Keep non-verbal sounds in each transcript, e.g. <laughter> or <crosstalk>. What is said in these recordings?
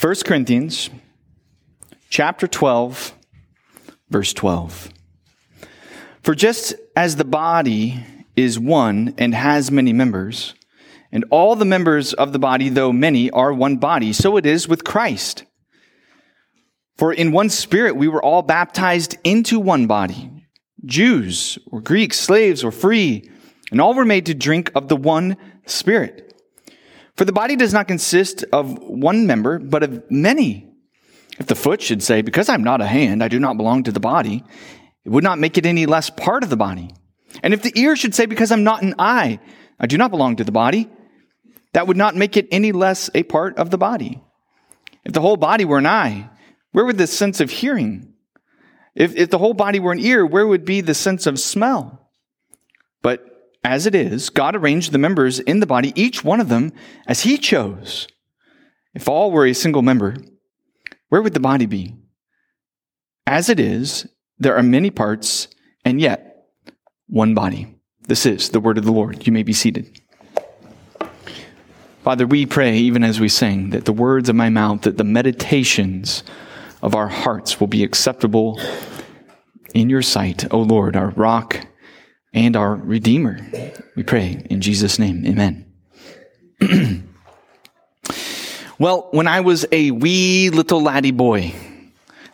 1 Corinthians chapter 12, verse 12. For just as the body is one and has many members, and all the members of the body, though many, are one body, so it is with Christ. For in one spirit we were all baptized into one body, Jews or Greeks, slaves or free, and all were made to drink of the one spirit. For the body does not consist of one member, but of many. If the foot should say, Because I'm not a hand, I do not belong to the body, it would not make it any less part of the body. And if the ear should say, Because I'm not an eye, I do not belong to the body, that would not make it any less a part of the body. If the whole body were an eye, where would the sense of hearing? If, if the whole body were an ear, where would be the sense of smell? But as it is, God arranged the members in the body, each one of them as He chose. If all were a single member, where would the body be? As it is, there are many parts, and yet one body. This is the word of the Lord. You may be seated. Father, we pray, even as we sing, that the words of my mouth, that the meditations of our hearts will be acceptable in your sight, O Lord, our rock and our Redeemer. We pray in Jesus' name. Amen. <clears throat> well, when I was a wee little laddie boy,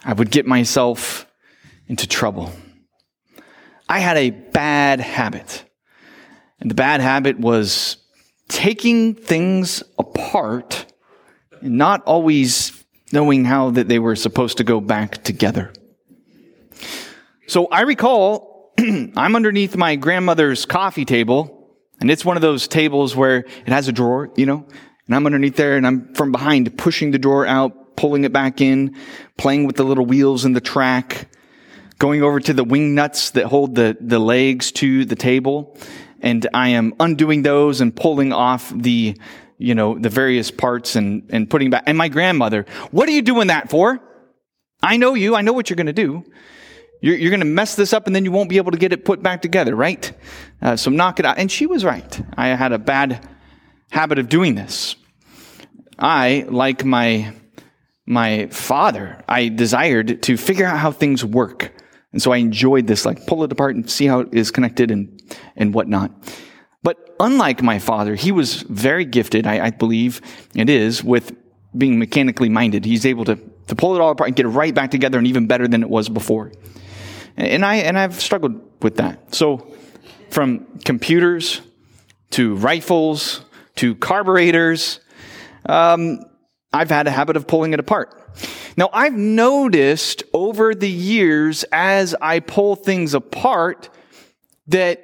I would get myself into trouble. I had a bad habit. And the bad habit was taking things apart and not always knowing how that they were supposed to go back together. So I recall <clears throat> I'm underneath my grandmother's coffee table, and it's one of those tables where it has a drawer, you know, and I'm underneath there and I'm from behind pushing the drawer out, pulling it back in, playing with the little wheels in the track, going over to the wing nuts that hold the, the legs to the table. And I am undoing those and pulling off the, you know, the various parts and, and putting back. And my grandmother, what are you doing that for? I know you. I know what you're going to do. You're, you're going to mess this up and then you won't be able to get it put back together, right? Uh, so knock it out. And she was right. I had a bad habit of doing this. I, like my, my father, I desired to figure out how things work. And so I enjoyed this, like pull it apart and see how it is connected and, and whatnot. But unlike my father, he was very gifted, I, I believe it is, with being mechanically minded. He's able to, to pull it all apart and get it right back together and even better than it was before. And I, and I've struggled with that. So from computers to rifles to carburetors, um, I've had a habit of pulling it apart. Now, I've noticed over the years as I pull things apart that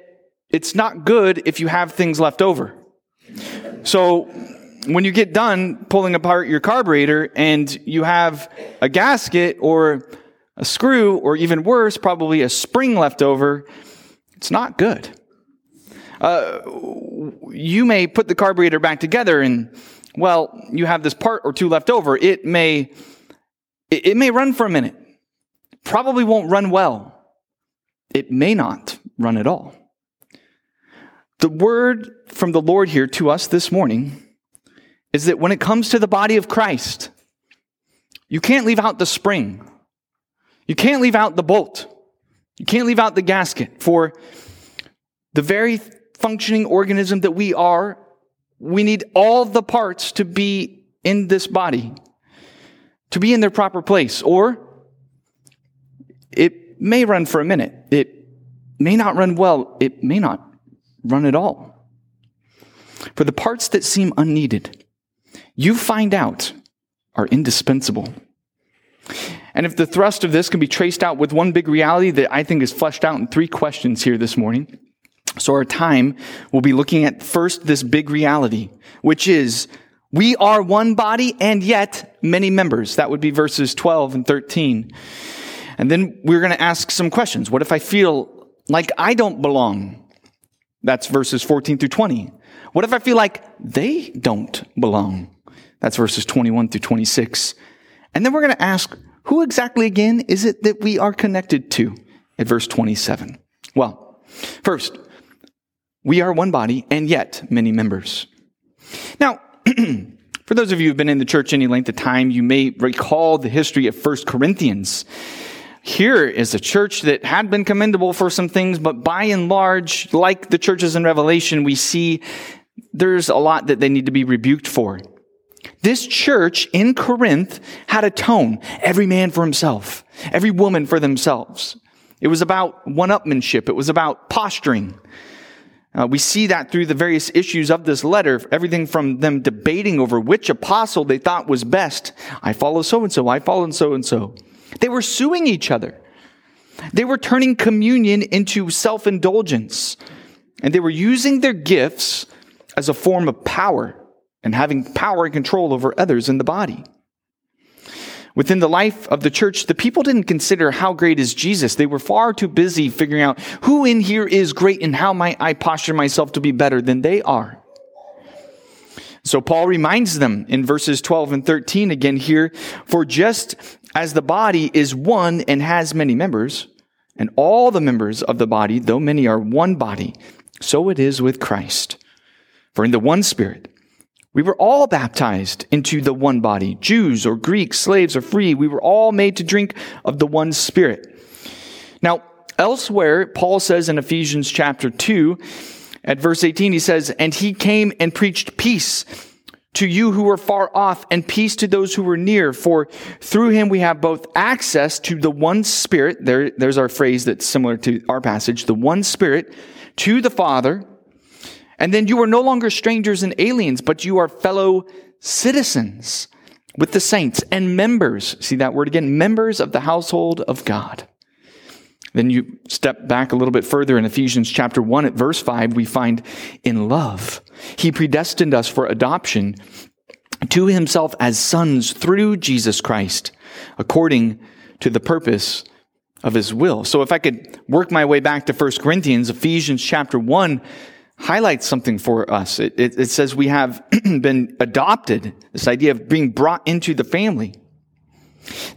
it's not good if you have things left over. So, when you get done pulling apart your carburetor and you have a gasket or a screw, or even worse, probably a spring left over, it's not good. Uh, you may put the carburetor back together and, well, you have this part or two left over. It may, it, it may run for a minute. Probably won't run well. It may not run at all. The word from the Lord here to us this morning is that when it comes to the body of Christ, you can't leave out the spring. You can't leave out the bolt. You can't leave out the gasket. For the very functioning organism that we are, we need all the parts to be in this body, to be in their proper place. Or it may run for a minute. It may not run well. It may not run at all. For the parts that seem unneeded, you find out are indispensable. And if the thrust of this can be traced out with one big reality that I think is fleshed out in three questions here this morning. So our time will be looking at first this big reality, which is we are one body and yet many members. That would be verses 12 and 13. And then we're going to ask some questions. What if I feel like I don't belong? That's verses 14 through 20. What if I feel like they don't belong? That's verses 21 through 26. And then we're going to ask, who exactly again is it that we are connected to at verse 27? Well, first, we are one body and yet many members. Now, <clears throat> For those of you who've been in the church any length of time, you may recall the history of 1 Corinthians. Here is a church that had been commendable for some things, but by and large, like the churches in Revelation, we see there's a lot that they need to be rebuked for. This church in Corinth had a tone, every man for himself, every woman for themselves. It was about one-upmanship. It was about posturing. Uh, we see that through the various issues of this letter, everything from them debating over which apostle they thought was best. I follow so and so, I follow so and so. They were suing each other. They were turning communion into self indulgence. And they were using their gifts as a form of power and having power and control over others in the body. Within the life of the church, the people didn't consider how great is Jesus. They were far too busy figuring out who in here is great and how might I posture myself to be better than they are. So Paul reminds them in verses 12 and 13 again here, for just as the body is one and has many members, and all the members of the body, though many are one body, so it is with Christ. For in the one spirit, we were all baptized into the one body, Jews or Greeks, slaves or free. We were all made to drink of the one spirit. Now, elsewhere, Paul says in Ephesians chapter 2, at verse 18, he says, And he came and preached peace to you who were far off and peace to those who were near. For through him we have both access to the one spirit. There, there's our phrase that's similar to our passage, the one spirit to the Father. And then you are no longer strangers and aliens, but you are fellow citizens with the saints and members. See that word again? Members of the household of God. Then you step back a little bit further in Ephesians chapter 1 at verse 5, we find in love, he predestined us for adoption to himself as sons through Jesus Christ, according to the purpose of his will. So if I could work my way back to 1 Corinthians, Ephesians chapter 1 highlights something for us. It, it, it says we have <clears throat> been adopted, this idea of being brought into the family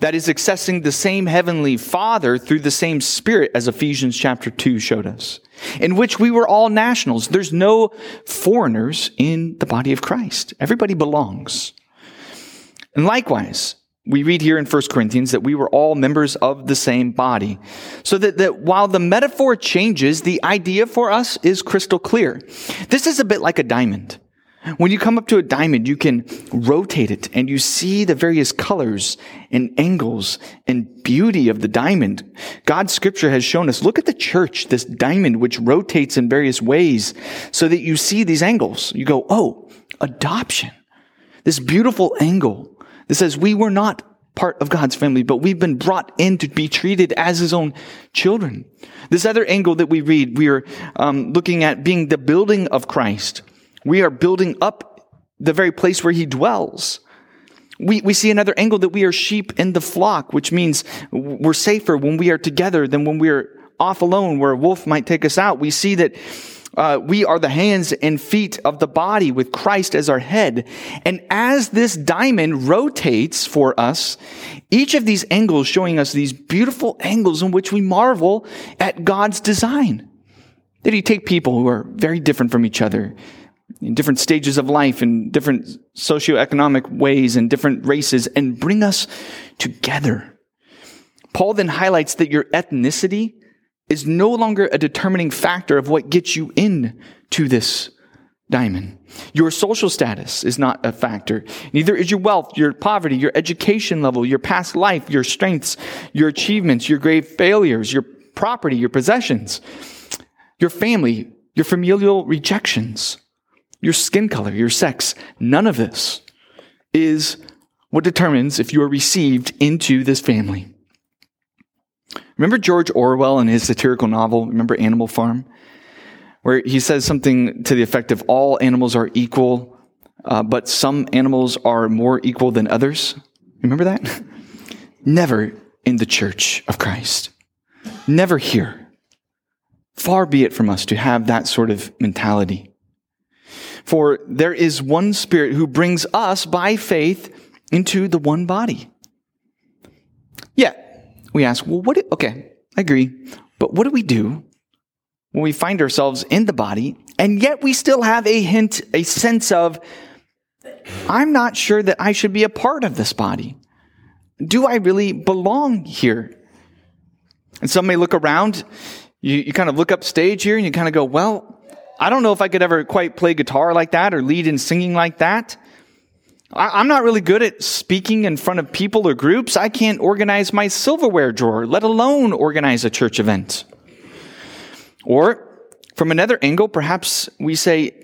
that is accessing the same heavenly Father through the same Spirit as Ephesians chapter 2 showed us, in which we were all nationals. There's no foreigners in the body of Christ. Everybody belongs. And likewise, we read here in 1 Corinthians that we were all members of the same body. So that, that while the metaphor changes, the idea for us is crystal clear. This is a bit like a diamond. When you come up to a diamond, you can rotate it and you see the various colors and angles and beauty of the diamond. God's scripture has shown us, look at the church, this diamond which rotates in various ways so that you see these angles. You go, oh, adoption. This beautiful angle that says we were not part of God's family, but we've been brought in to be treated as his own children. This other angle that we read, we are um, looking at being the building of Christ. We are building up the very place where he dwells. We, we see another angle that we are sheep in the flock, which means we're safer when we are together than when we're off alone where a wolf might take us out. We see that uh, we are the hands and feet of the body with Christ as our head. And as this diamond rotates for us, each of these angles showing us these beautiful angles in which we marvel at God's design. Did he take people who are very different from each other, in different stages of life, in different socioeconomic ways, and different races, and bring us together. Paul then highlights that your ethnicity is no longer a determining factor of what gets you in to this diamond. Your social status is not a factor. Neither is your wealth, your poverty, your education level, your past life, your strengths, your achievements, your grave failures, your property, your possessions, your family, your familial rejections your skin color, your sex. None of this is what determines if you are received into this family. Remember George Orwell and his satirical novel, remember Animal Farm? Where he says something to the effect of all animals are equal, uh, but some animals are more equal than others. Remember that? <laughs> Never in the church of Christ. Never here. Far be it from us to have that sort of mentality. For there is one Spirit who brings us by faith into the one body. Yeah, we ask, well, what? Do, okay, I agree. But what do we do when we find ourselves in the body and yet we still have a hint, a sense of I'm not sure that I should be a part of this body. Do I really belong here? And some may look around, you, you kind of look up stage here and you kind of go, well, I don't know if I could ever quite play guitar like that or lead in singing like that. I, am not really good at speaking in front of people or groups. I can't organize my silverware drawer, let alone organize a church event. Or from another angle, perhaps we say,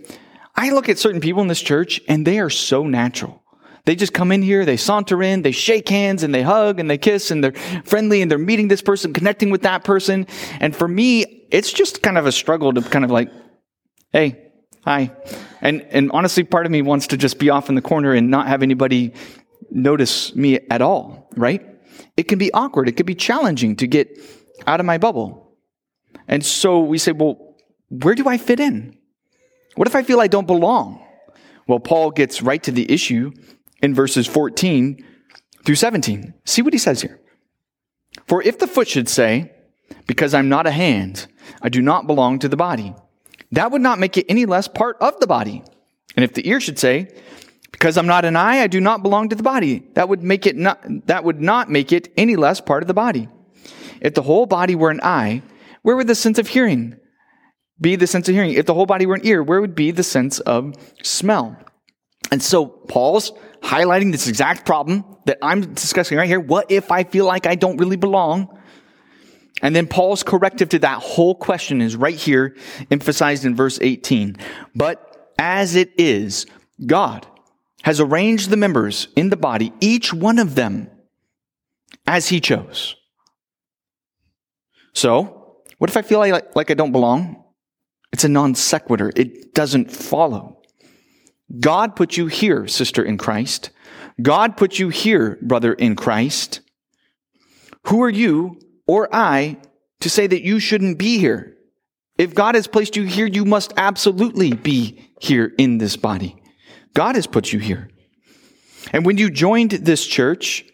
I look at certain people in this church and they are so natural. They just come in here, they saunter in, they shake hands and they hug and they kiss and they're friendly and they're meeting this person, connecting with that person. And for me, it's just kind of a struggle to kind of like, hey, hi. And, and honestly, part of me wants to just be off in the corner and not have anybody notice me at all, right? It can be awkward. It can be challenging to get out of my bubble. And so we say, well, where do I fit in? What if I feel I don't belong? Well, Paul gets right to the issue in verses 14 through 17. See what he says here. For if the foot should say, because I'm not a hand, I do not belong to the body, that would not make it any less part of the body. And if the ear should say, because I'm not an eye, I do not belong to the body, that would make it not, that would not make it any less part of the body. If the whole body were an eye, where would the sense of hearing be the sense of hearing? If the whole body were an ear, where would be the sense of smell? And so Paul's highlighting this exact problem that I'm discussing right here. What if I feel like I don't really belong? And then Paul's corrective to that whole question is right here, emphasized in verse 18. But as it is, God has arranged the members in the body, each one of them, as he chose. So, what if I feel like, like I don't belong? It's a non sequitur. It doesn't follow. God put you here, sister in Christ. God put you here, brother in Christ. Who are you or I to say that you shouldn't be here? If God has placed you here, you must absolutely be here in this body. God has put you here. And when you joined this church,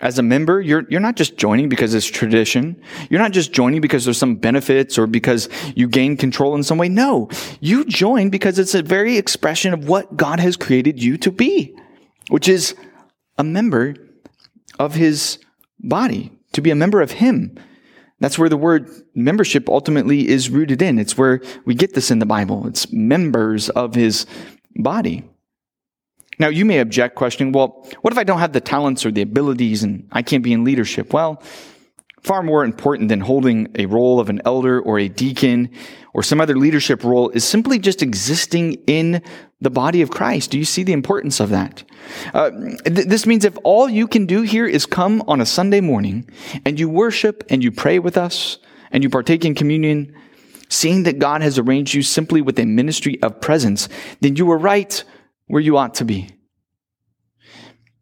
as a member, you're, you're not just joining because it's tradition. You're not just joining because there's some benefits or because you gain control in some way. No, you join because it's a very expression of what God has created you to be, which is a member of his body, to be a member of him. That's where the word membership ultimately is rooted in. It's where we get this in the Bible. It's members of his body. Now, you may object, questioning, well, what if I don't have the talents or the abilities and I can't be in leadership? Well, far more important than holding a role of an elder or a deacon or some other leadership role is simply just existing in the body of Christ. Do you see the importance of that? Uh, th- this means if all you can do here is come on a Sunday morning and you worship and you pray with us and you partake in communion, seeing that God has arranged you simply with a ministry of presence, then you are right where you ought to be.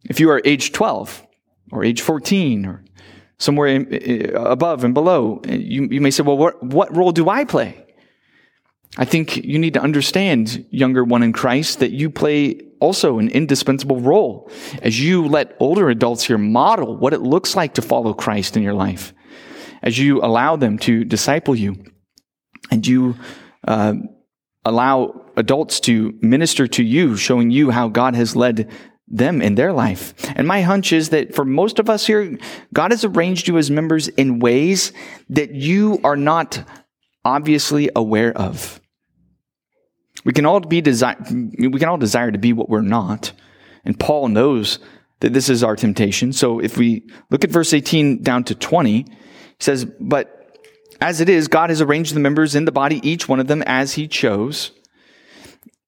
If you are age 12 or age 14 or somewhere in, above and below, you, you may say, well, what, what role do I play? I think you need to understand, younger one in Christ, that you play also an indispensable role as you let older adults here model what it looks like to follow Christ in your life, as you allow them to disciple you, and you uh, allow adults to minister to you, showing you how God has led them in their life. And my hunch is that for most of us here, God has arranged you as members in ways that you are not obviously aware of. We can all be desire, we can all desire to be what we're not. And Paul knows that this is our temptation. So if we look at verse 18 down to 20, he says, but as it is, God has arranged the members in the body, each one of them as he chose.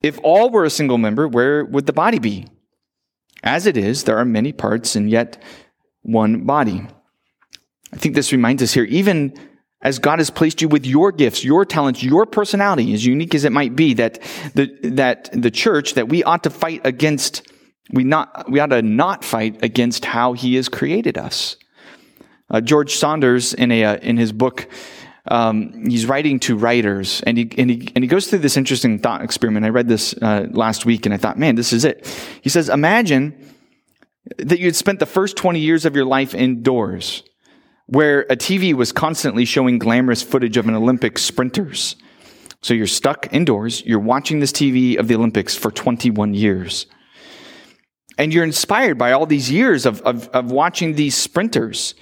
If all were a single member, where would the body be? As it is, there are many parts and yet one body. I think this reminds us here, even as God has placed you with your gifts, your talents, your personality, as unique as it might be, that the, that the church, that we ought to fight against, we not, we ought to not fight against how he has created us. Uh, George Saunders, in a, uh, in his book, um, he's writing to writers, and he, and he and he goes through this interesting thought experiment. I read this uh, last week, and I thought, man, this is it. He says, imagine that you had spent the first twenty years of your life indoors, where a TV was constantly showing glamorous footage of an Olympic sprinters. So you're stuck indoors. You're watching this TV of the Olympics for 21 years. and you're inspired by all these years of, of, of watching these sprinters.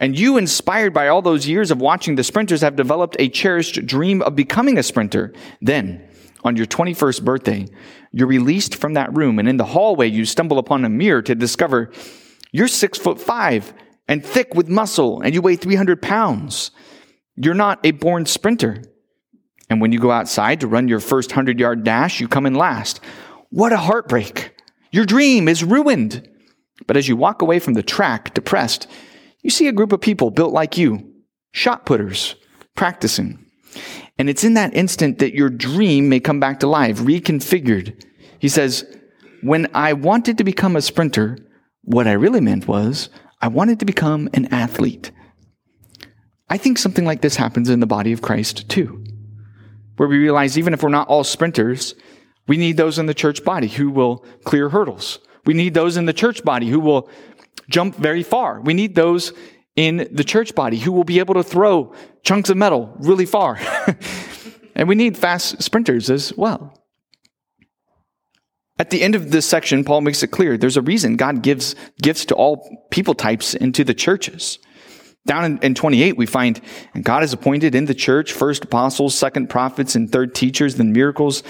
And you, inspired by all those years of watching the sprinters, have developed a cherished dream of becoming a sprinter. Then, on your 21st birthday, you're released from that room, and in the hallway, you stumble upon a mirror to discover you're six foot five and thick with muscle, and you weigh 300 pounds. You're not a born sprinter. And when you go outside to run your first 100 yard dash, you come in last. What a heartbreak! Your dream is ruined. But as you walk away from the track, depressed, you see a group of people built like you, shot putters, practicing. And it's in that instant that your dream may come back to life, reconfigured. He says, When I wanted to become a sprinter, what I really meant was I wanted to become an athlete. I think something like this happens in the body of Christ too, where we realize even if we're not all sprinters, we need those in the church body who will clear hurdles. We need those in the church body who will jump very far. We need those in the church body who will be able to throw chunks of metal really far. <laughs> and we need fast sprinters as well. At the end of this section, Paul makes it clear there's a reason God gives gifts to all people types into the churches. Down in, in 28, we find God has appointed in the church first apostles, second prophets, and third teachers, then miracles,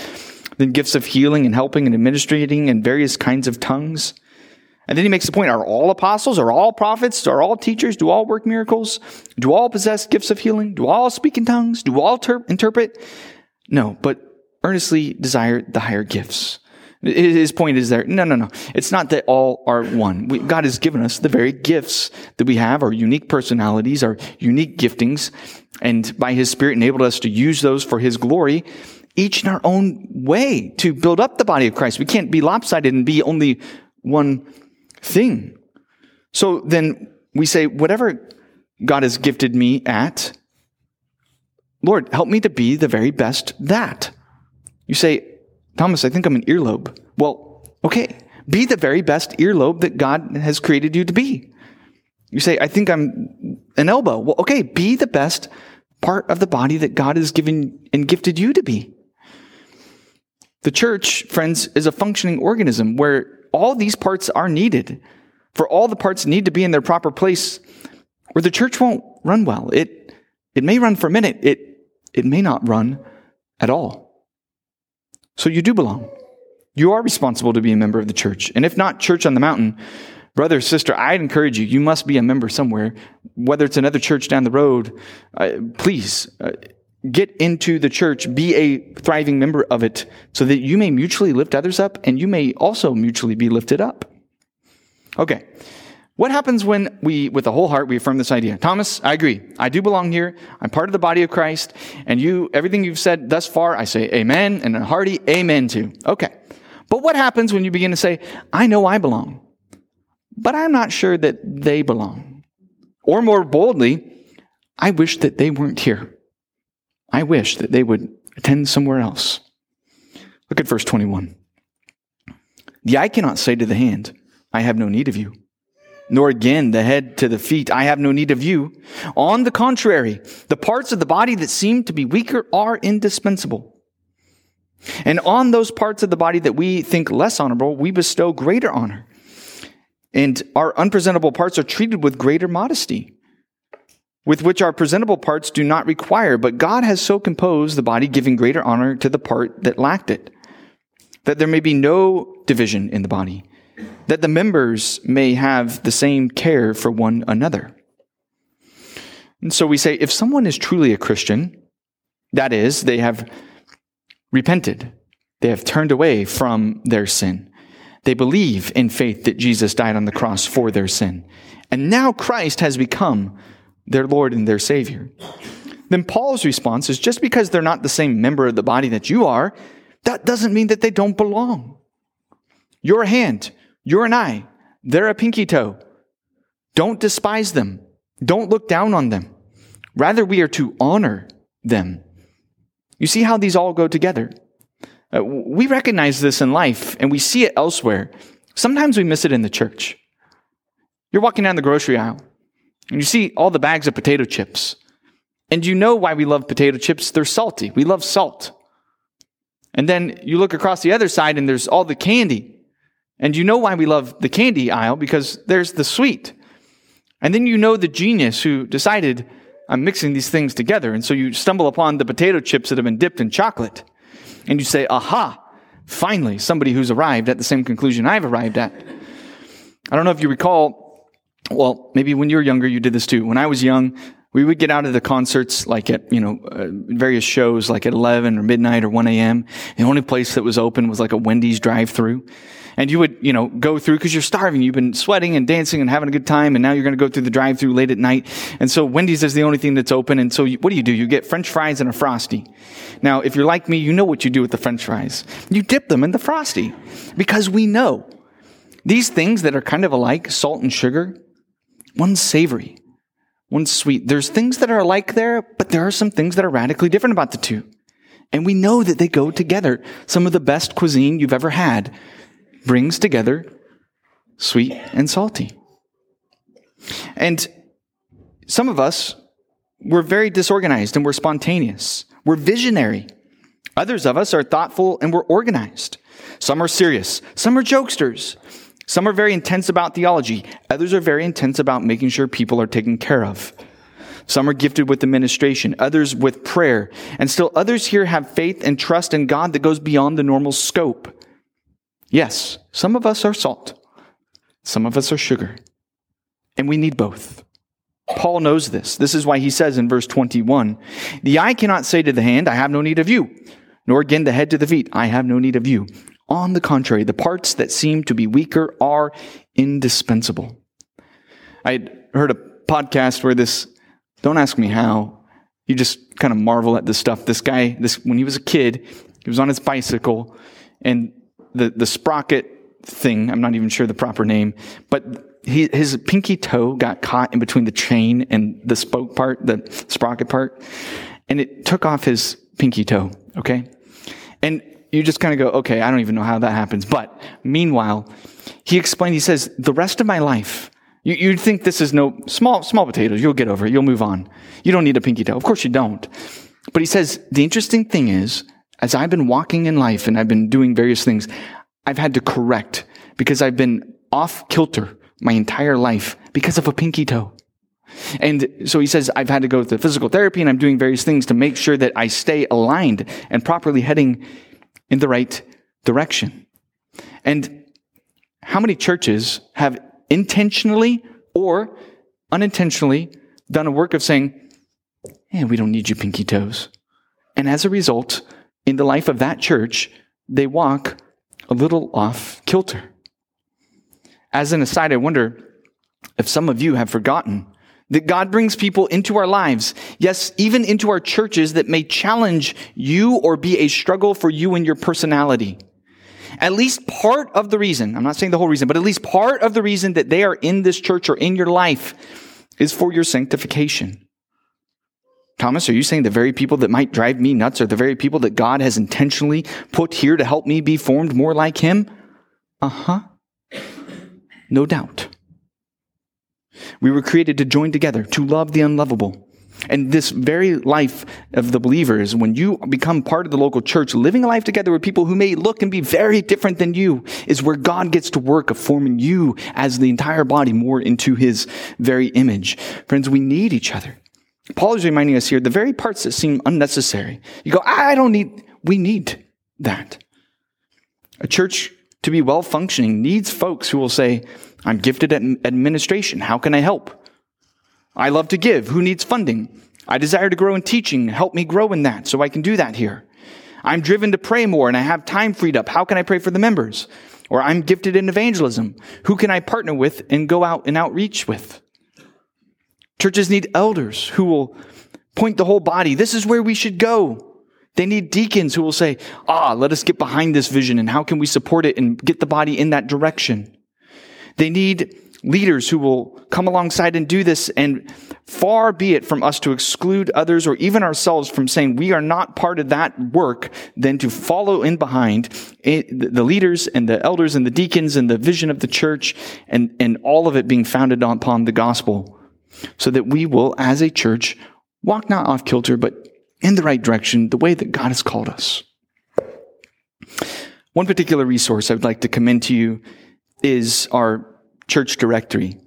then gifts of healing and helping and administrating and various kinds of tongues. And then he makes the point are all apostles, are all prophets, are all teachers, do all work miracles? Do all possess gifts of healing? Do all speak in tongues? Do all ter- interpret? No, but earnestly desire the higher gifts. His point is there. No, no, no. It's not that all are one. We, God has given us the very gifts that we have, our unique personalities, our unique giftings, and by His Spirit enabled us to use those for His glory, each in our own way to build up the body of Christ. We can't be lopsided and be only one thing. So then we say, whatever God has gifted me at, Lord, help me to be the very best that. You say, Thomas, I think I'm an earlobe. Well, okay, be the very best earlobe that God has created you to be. You say, I think I'm an elbow. Well, okay, be the best part of the body that God has given and gifted you to be. The church, friends, is a functioning organism where all these parts are needed. For all the parts need to be in their proper place, or the church won't run well. It, it may run for a minute. It, it may not run at all. So you do belong. You are responsible to be a member of the church. And if not church on the mountain, brother, sister, I'd encourage you, you must be a member somewhere, whether it's another church down the road. Uh, please uh, get into the church, be a thriving member of it, so that you may mutually lift others up and you may also mutually be lifted up. Okay. What happens when we, with a whole heart, we affirm this idea? Thomas, I agree. I do belong here. I'm part of the body of Christ. And you, everything you've said thus far, I say amen and a hearty amen to. Okay. But what happens when you begin to say, I know I belong, but I'm not sure that they belong? Or more boldly, I wish that they weren't here. I wish that they would attend somewhere else. Look at verse 21. The eye cannot say to the hand, I have no need of you. Nor again the head to the feet, I have no need of you. On the contrary, the parts of the body that seem to be weaker are indispensable. And on those parts of the body that we think less honorable, we bestow greater honor. And our unpresentable parts are treated with greater modesty with which our presentable parts do not require, but God has so composed the body, giving greater honor to the part that lacked it, that there may be no division in the body, that the members may have the same care for one another. And so we say, if someone is truly a Christian, that is, they have repented, they have turned away from their sin, they believe in faith that Jesus died on the cross for their sin, and now Christ has become their Lord and their Savior. Then Paul's response is just because they're not the same member of the body that you are, that doesn't mean that they don't belong. You're a hand, you're an eye, they're a pinky toe. Don't despise them. Don't look down on them. Rather, we are to honor them. You see how these all go together? Uh, we recognize this in life and we see it elsewhere. Sometimes we miss it in the church. You're walking down the grocery aisle and you see all the bags of potato chips. And you know why we love potato chips. They're salty. We love salt. And then you look across the other side and there's all the candy. And you know why we love the candy aisle because there's the sweet. And then you know the genius who decided, I'm mixing these things together. And so you stumble upon the potato chips that have been dipped in chocolate. And you say, aha, finally, somebody who's arrived at the same conclusion I've arrived at. I don't know if you recall, well, maybe when you were younger, you did this too. When I was young, we would get out of the concerts like at, you know, uh, various shows like at 11 or midnight or 1 a.m. The only place that was open was like a Wendy's drive through. And you would, you know, go through because you're starving. You've been sweating and dancing and having a good time. And now you're going to go through the drive through late at night. And so Wendy's is the only thing that's open. And so you, what do you do? You get French fries and a Frosty. Now, if you're like me, you know what you do with the French fries. You dip them in the Frosty because we know these things that are kind of alike, salt and sugar, one's savory, one's sweet. There's things that are alike there, but there are some things that are radically different about the two. And we know that they go together. Some of the best cuisine you've ever had brings together sweet and salty. And some of us, we're very disorganized and we're spontaneous. We're visionary. Others of us are thoughtful and we're organized. Some are serious. Some are jokesters. Some are very intense about theology. Others are very intense about making sure people are taken care of. Some are gifted with administration, others with prayer. And still others here have faith and trust in God that goes beyond the normal scope. Yes, some of us are salt. Some of us are sugar. And we need both. Paul knows this. This is why he says in verse 21, the eye cannot say to the hand, I have no need of you, nor again the head to the feet, I have no need of you. On the contrary, the parts that seem to be weaker are indispensable. I heard a podcast where this, don't ask me how, you just kind of marvel at this stuff. This guy, this, when he was a kid, he was on his bicycle and the, the sprocket thing, I'm not even sure the proper name, but he, his pinky toe got caught in between the chain and the spoke part, the sprocket part, and it took off his pinky toe, okay? And you just kind of go, okay, I don't even know how that happens. But meanwhile, he explained, he says, the rest of my life, you, you'd think this is no small, small potatoes. You'll get over it. You'll move on. You don't need a pinky toe. Of course you don't. But he says, the interesting thing is, as I've been walking in life and I've been doing various things, I've had to correct because I've been off kilter my entire life because of a pinky toe. And so he says, I've had to go to physical therapy and I'm doing various things to make sure that I stay aligned and properly heading in the right direction. And how many churches have intentionally or unintentionally done a work of saying, yeah, we don't need you pinky toes. And as a result, in the life of that church, they walk a little off kilter. As an aside, I wonder if some of you have forgotten that God brings people into our lives, yes, even into our churches that may challenge you or be a struggle for you and your personality. At least part of the reason, I'm not saying the whole reason, but at least part of the reason that they are in this church or in your life is for your sanctification. Thomas, are you saying the very people that might drive me nuts are the very people that God has intentionally put here to help me be formed more like Him? Uh huh. No doubt. We were created to join together, to love the unlovable. And this very life of the believers, when you become part of the local church, living a life together with people who may look and be very different than you, is where God gets to work of forming you as the entire body more into his very image. Friends, we need each other. Paul is reminding us here the very parts that seem unnecessary. You go, I don't need, we need that. A church to be well functioning needs folks who will say, I'm gifted at administration. How can I help? I love to give. Who needs funding? I desire to grow in teaching. Help me grow in that so I can do that here. I'm driven to pray more and I have time freed up. How can I pray for the members? Or I'm gifted in evangelism. Who can I partner with and go out and outreach with? Churches need elders who will point the whole body. This is where we should go. They need deacons who will say, ah, let us get behind this vision and how can we support it and get the body in that direction. They need leaders who will come alongside and do this and far be it from us to exclude others or even ourselves from saying we are not part of that work than to follow in behind the leaders and the elders and the deacons and the vision of the church and, and all of it being founded upon the gospel so that we will as a church walk not off kilter but in the right direction the way that God has called us. One particular resource I would like to commend to you is our church directory.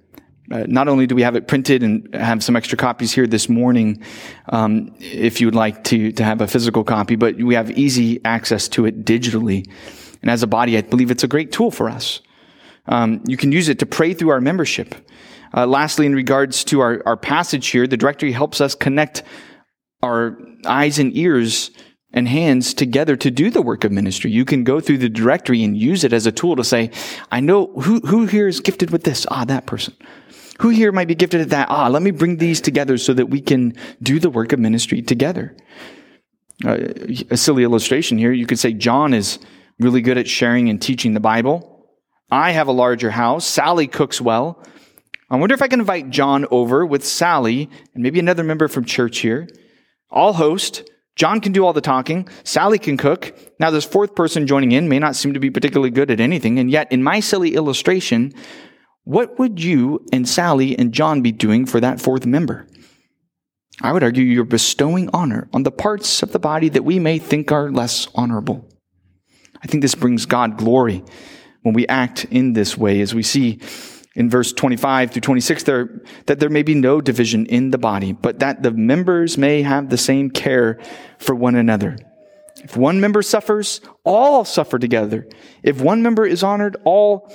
Uh, not only do we have it printed and have some extra copies here this morning, um, if you would like to to have a physical copy, but we have easy access to it digitally. And as a body, I believe it's a great tool for us. Um, you can use it to pray through our membership. Uh, lastly, in regards to our, our passage here, the directory helps us connect our eyes and ears and hands together to do the work of ministry. You can go through the directory and use it as a tool to say, I know who, who here is gifted with this? Ah, that person. Who here might be gifted at that? Ah, let me bring these together so that we can do the work of ministry together. Uh, a silly illustration here. You could say John is really good at sharing and teaching the Bible. I have a larger house. Sally cooks well. I wonder if I can invite John over with Sally and maybe another member from church here. I'll host. John can do all the talking. Sally can cook. Now, this fourth person joining in may not seem to be particularly good at anything. And yet, in my silly illustration, what would you and Sally and John be doing for that fourth member? I would argue you're bestowing honor on the parts of the body that we may think are less honorable. I think this brings God glory when we act in this way, as we see in verse 25 through 26 there, that there may be no division in the body, but that the members may have the same care for one another. If one member suffers, all suffer together. If one member is honored, all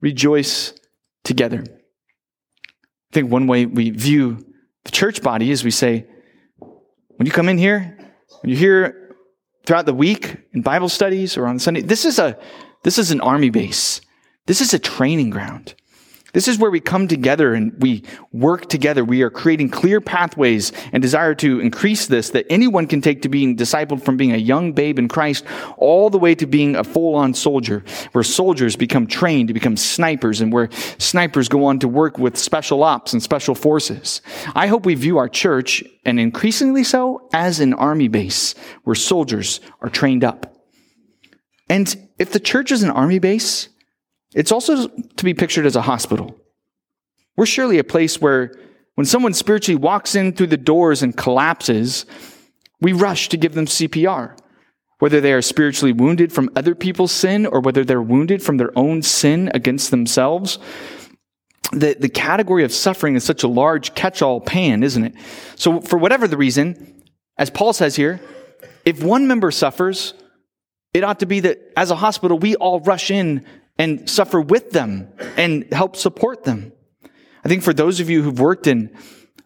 rejoice together. I think one way we view the church body is we say, when you come in here, when you're here throughout the week in Bible studies or on Sunday, this is a this is an army base. This is a training ground. This is where we come together and we work together. We are creating clear pathways and desire to increase this that anyone can take to being discipled from being a young babe in Christ all the way to being a full on soldier, where soldiers become trained to become snipers and where snipers go on to work with special ops and special forces. I hope we view our church, and increasingly so, as an army base where soldiers are trained up. And if the church is an army base, it's also to be pictured as a hospital. We're surely a place where when someone spiritually walks in through the doors and collapses, we rush to give them CPR. Whether they are spiritually wounded from other people's sin or whether they're wounded from their own sin against themselves. The, the category of suffering is such a large catch all pan, isn't it? So, for whatever the reason, as Paul says here, if one member suffers, it ought to be that as a hospital, we all rush in and suffer with them and help support them. I think for those of you who've worked in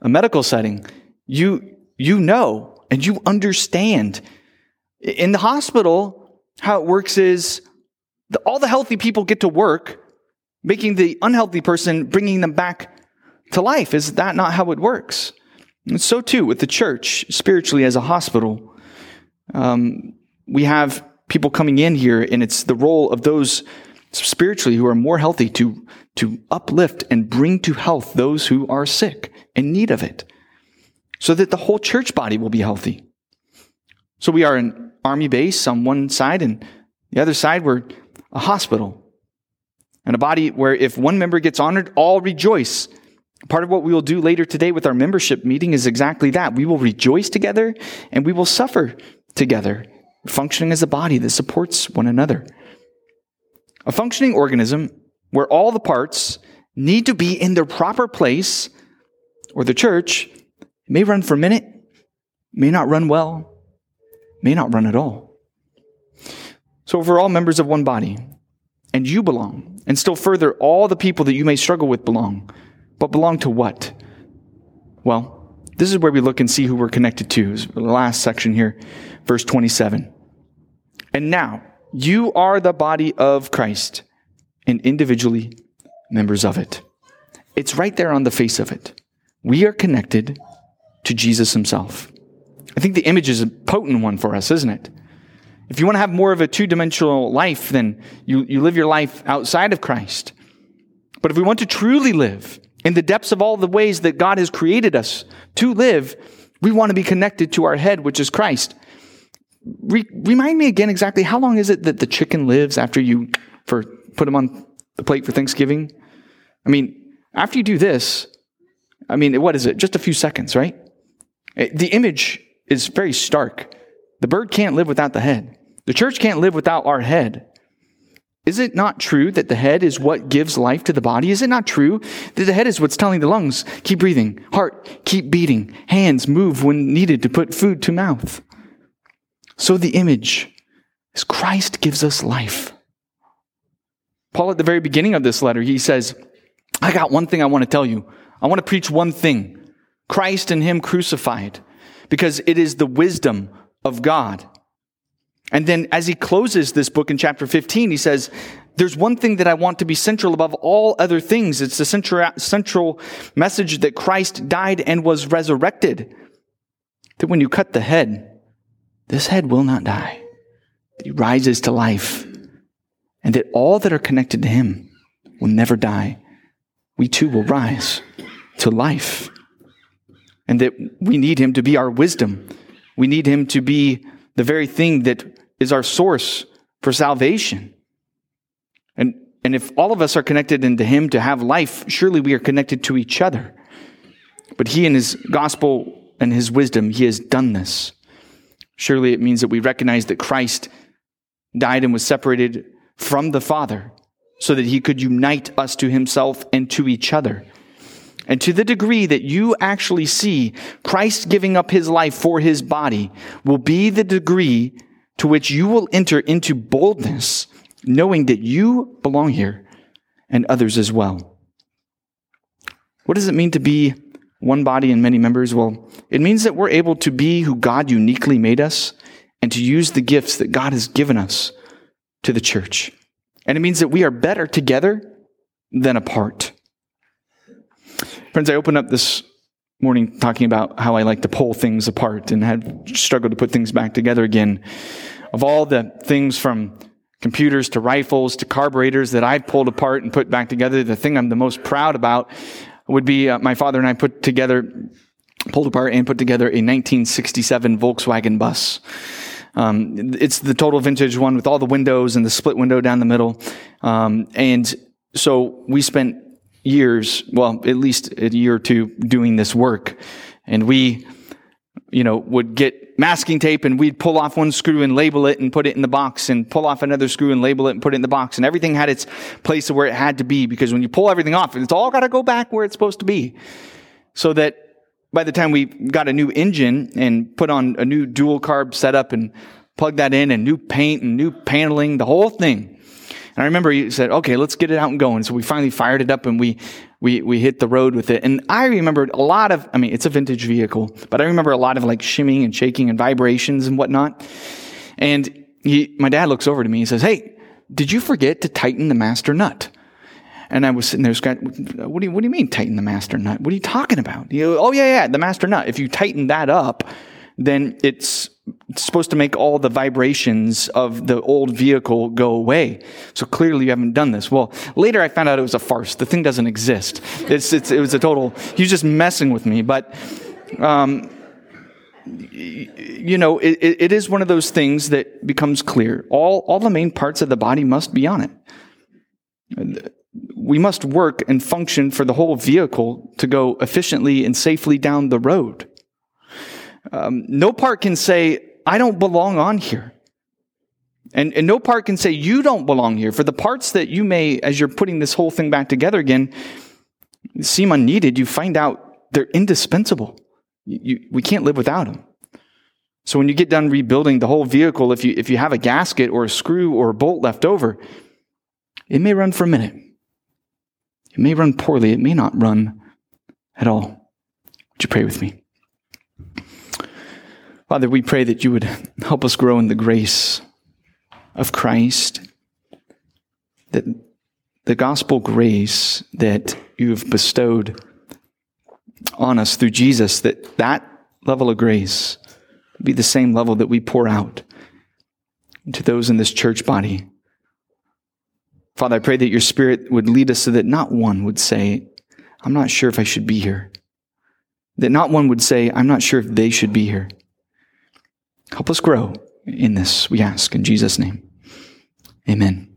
a medical setting, you, you know and you understand. In the hospital, how it works is the, all the healthy people get to work, making the unhealthy person, bringing them back to life. Is that not how it works? And so too with the church, spiritually as a hospital. Um, we have people coming in here, and it's the role of those spiritually who are more healthy to, to uplift and bring to health those who are sick in need of it so that the whole church body will be healthy. So we are an army base on one side and the other side we're a hospital and a body where if one member gets honored, all rejoice. Part of what we will do later today with our membership meeting is exactly that. We will rejoice together and we will suffer together, functioning as a body that supports one another. A functioning organism where all the parts need to be in their proper place, or the church may run for a minute, may not run well, may not run at all. So, if we're all members of one body, and you belong, and still further, all the people that you may struggle with belong, but belong to what? Well, this is where we look and see who we're connected to. The last section here, verse 27. And now, you are the body of Christ and individually members of it. It's right there on the face of it. We are connected to Jesus himself. I think the image is a potent one for us, isn't it? If you want to have more of a two dimensional life, then you, you live your life outside of Christ. But if we want to truly live in the depths of all the ways that God has created us to live, we want to be connected to our head, which is Christ. Re- remind me again exactly how long is it that the chicken lives after you for put them on the plate for Thanksgiving? I mean, after you do this, I mean, what is it? Just a few seconds, right? Eh, the image is very stark. The bird can't live without the head. The church can't live without our head. Is it not true that the head is what gives life to the body? Is it not true that the head is what's telling the lungs, keep breathing, heart, keep beating, hands move when needed to put food to mouth? So the image is Christ gives us life. Paul, at the very beginning of this letter, he says, I got one thing I want to tell you. I want to preach one thing Christ and Him crucified, because it is the wisdom of God. And then as he closes this book in chapter 15, he says, there's one thing that I want to be central above all other things. It's the central, central message that Christ died and was resurrected. That when you cut the head, this head will not die. That he rises to life. And that all that are connected to him will never die. We too will rise to life. And that we need him to be our wisdom. We need him to be the very thing that is our source for salvation. And, and if all of us are connected into Him to have life, surely we are connected to each other. But He, and His gospel and His wisdom, He has done this. Surely it means that we recognize that Christ died and was separated from the Father so that He could unite us to Himself and to each other. And to the degree that you actually see Christ giving up his life for his body will be the degree to which you will enter into boldness, knowing that you belong here and others as well. What does it mean to be one body and many members? Well, it means that we're able to be who God uniquely made us and to use the gifts that God has given us to the church. And it means that we are better together than apart. Friends, I opened up this morning talking about how I like to pull things apart and had struggled to put things back together again. Of all the things from computers to rifles to carburetors that I've pulled apart and put back together, the thing I'm the most proud about would be uh, my father and I put together, pulled apart and put together a 1967 Volkswagen bus. Um, it's the total vintage one with all the windows and the split window down the middle. Um, and so we spent years, well, at least a year or two doing this work. And we, you know, would get masking tape and we'd pull off one screw and label it and put it in the box and pull off another screw and label it and put it in the box. And everything had its place where it had to be because when you pull everything off, it's all got to go back where it's supposed to be. So that by the time we got a new engine and put on a new dual carb setup and plugged that in and new paint and new paneling, the whole thing, and I remember he said, okay, let's get it out and going. So we finally fired it up and we, we, we hit the road with it. And I remembered a lot of, I mean, it's a vintage vehicle, but I remember a lot of like shimmying and shaking and vibrations and whatnot. And he, my dad looks over to me and says, Hey, did you forget to tighten the master nut? And I was sitting there, Scott, what do you, what do you mean tighten the master nut? What are you talking about? You, oh yeah, yeah, the master nut. If you tighten that up, then it's supposed to make all the vibrations of the old vehicle go away. So clearly you haven't done this. Well, later I found out it was a farce. The thing doesn't exist. It's, it's, it was a total, he was just messing with me. But, um, you know, it, it is one of those things that becomes clear. All, all the main parts of the body must be on it. We must work and function for the whole vehicle to go efficiently and safely down the road. Um, no part can say, I don't belong on here. And, and no part can say, you don't belong here. For the parts that you may, as you're putting this whole thing back together again, seem unneeded, you find out they're indispensable. You, we can't live without them. So when you get done rebuilding the whole vehicle, if you, if you have a gasket or a screw or a bolt left over, it may run for a minute. It may run poorly. It may not run at all. Would you pray with me? Father, we pray that you would help us grow in the grace of Christ, that the gospel grace that you have bestowed on us through Jesus, that that level of grace be the same level that we pour out to those in this church body. Father, I pray that your spirit would lead us so that not one would say, I'm not sure if I should be here. That not one would say, I'm not sure if they should be here. Help us grow in this, we ask in Jesus' name. Amen.